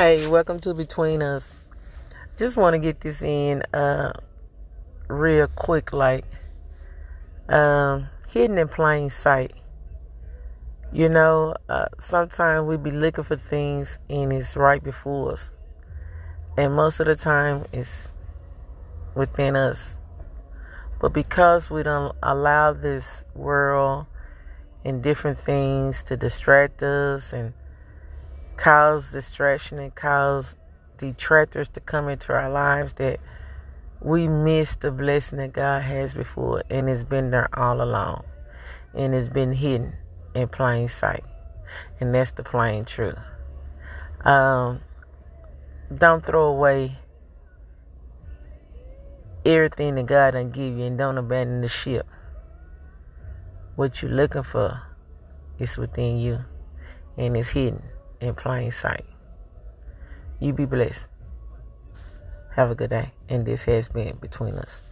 Hey, welcome to Between Us. Just want to get this in uh real quick like um hidden in plain sight. You know, uh, sometimes we be looking for things and it's right before us. And most of the time it's within us. But because we don't allow this world and different things to distract us and cause distraction and cause detractors to come into our lives that we miss the blessing that God has before and it's been there all along and it's been hidden in plain sight. And that's the plain truth. Um, don't throw away everything that God done give you and don't abandon the ship. What you're looking for is within you and it's hidden in plain sight. You be blessed. Have a good day. And this has been Between Us.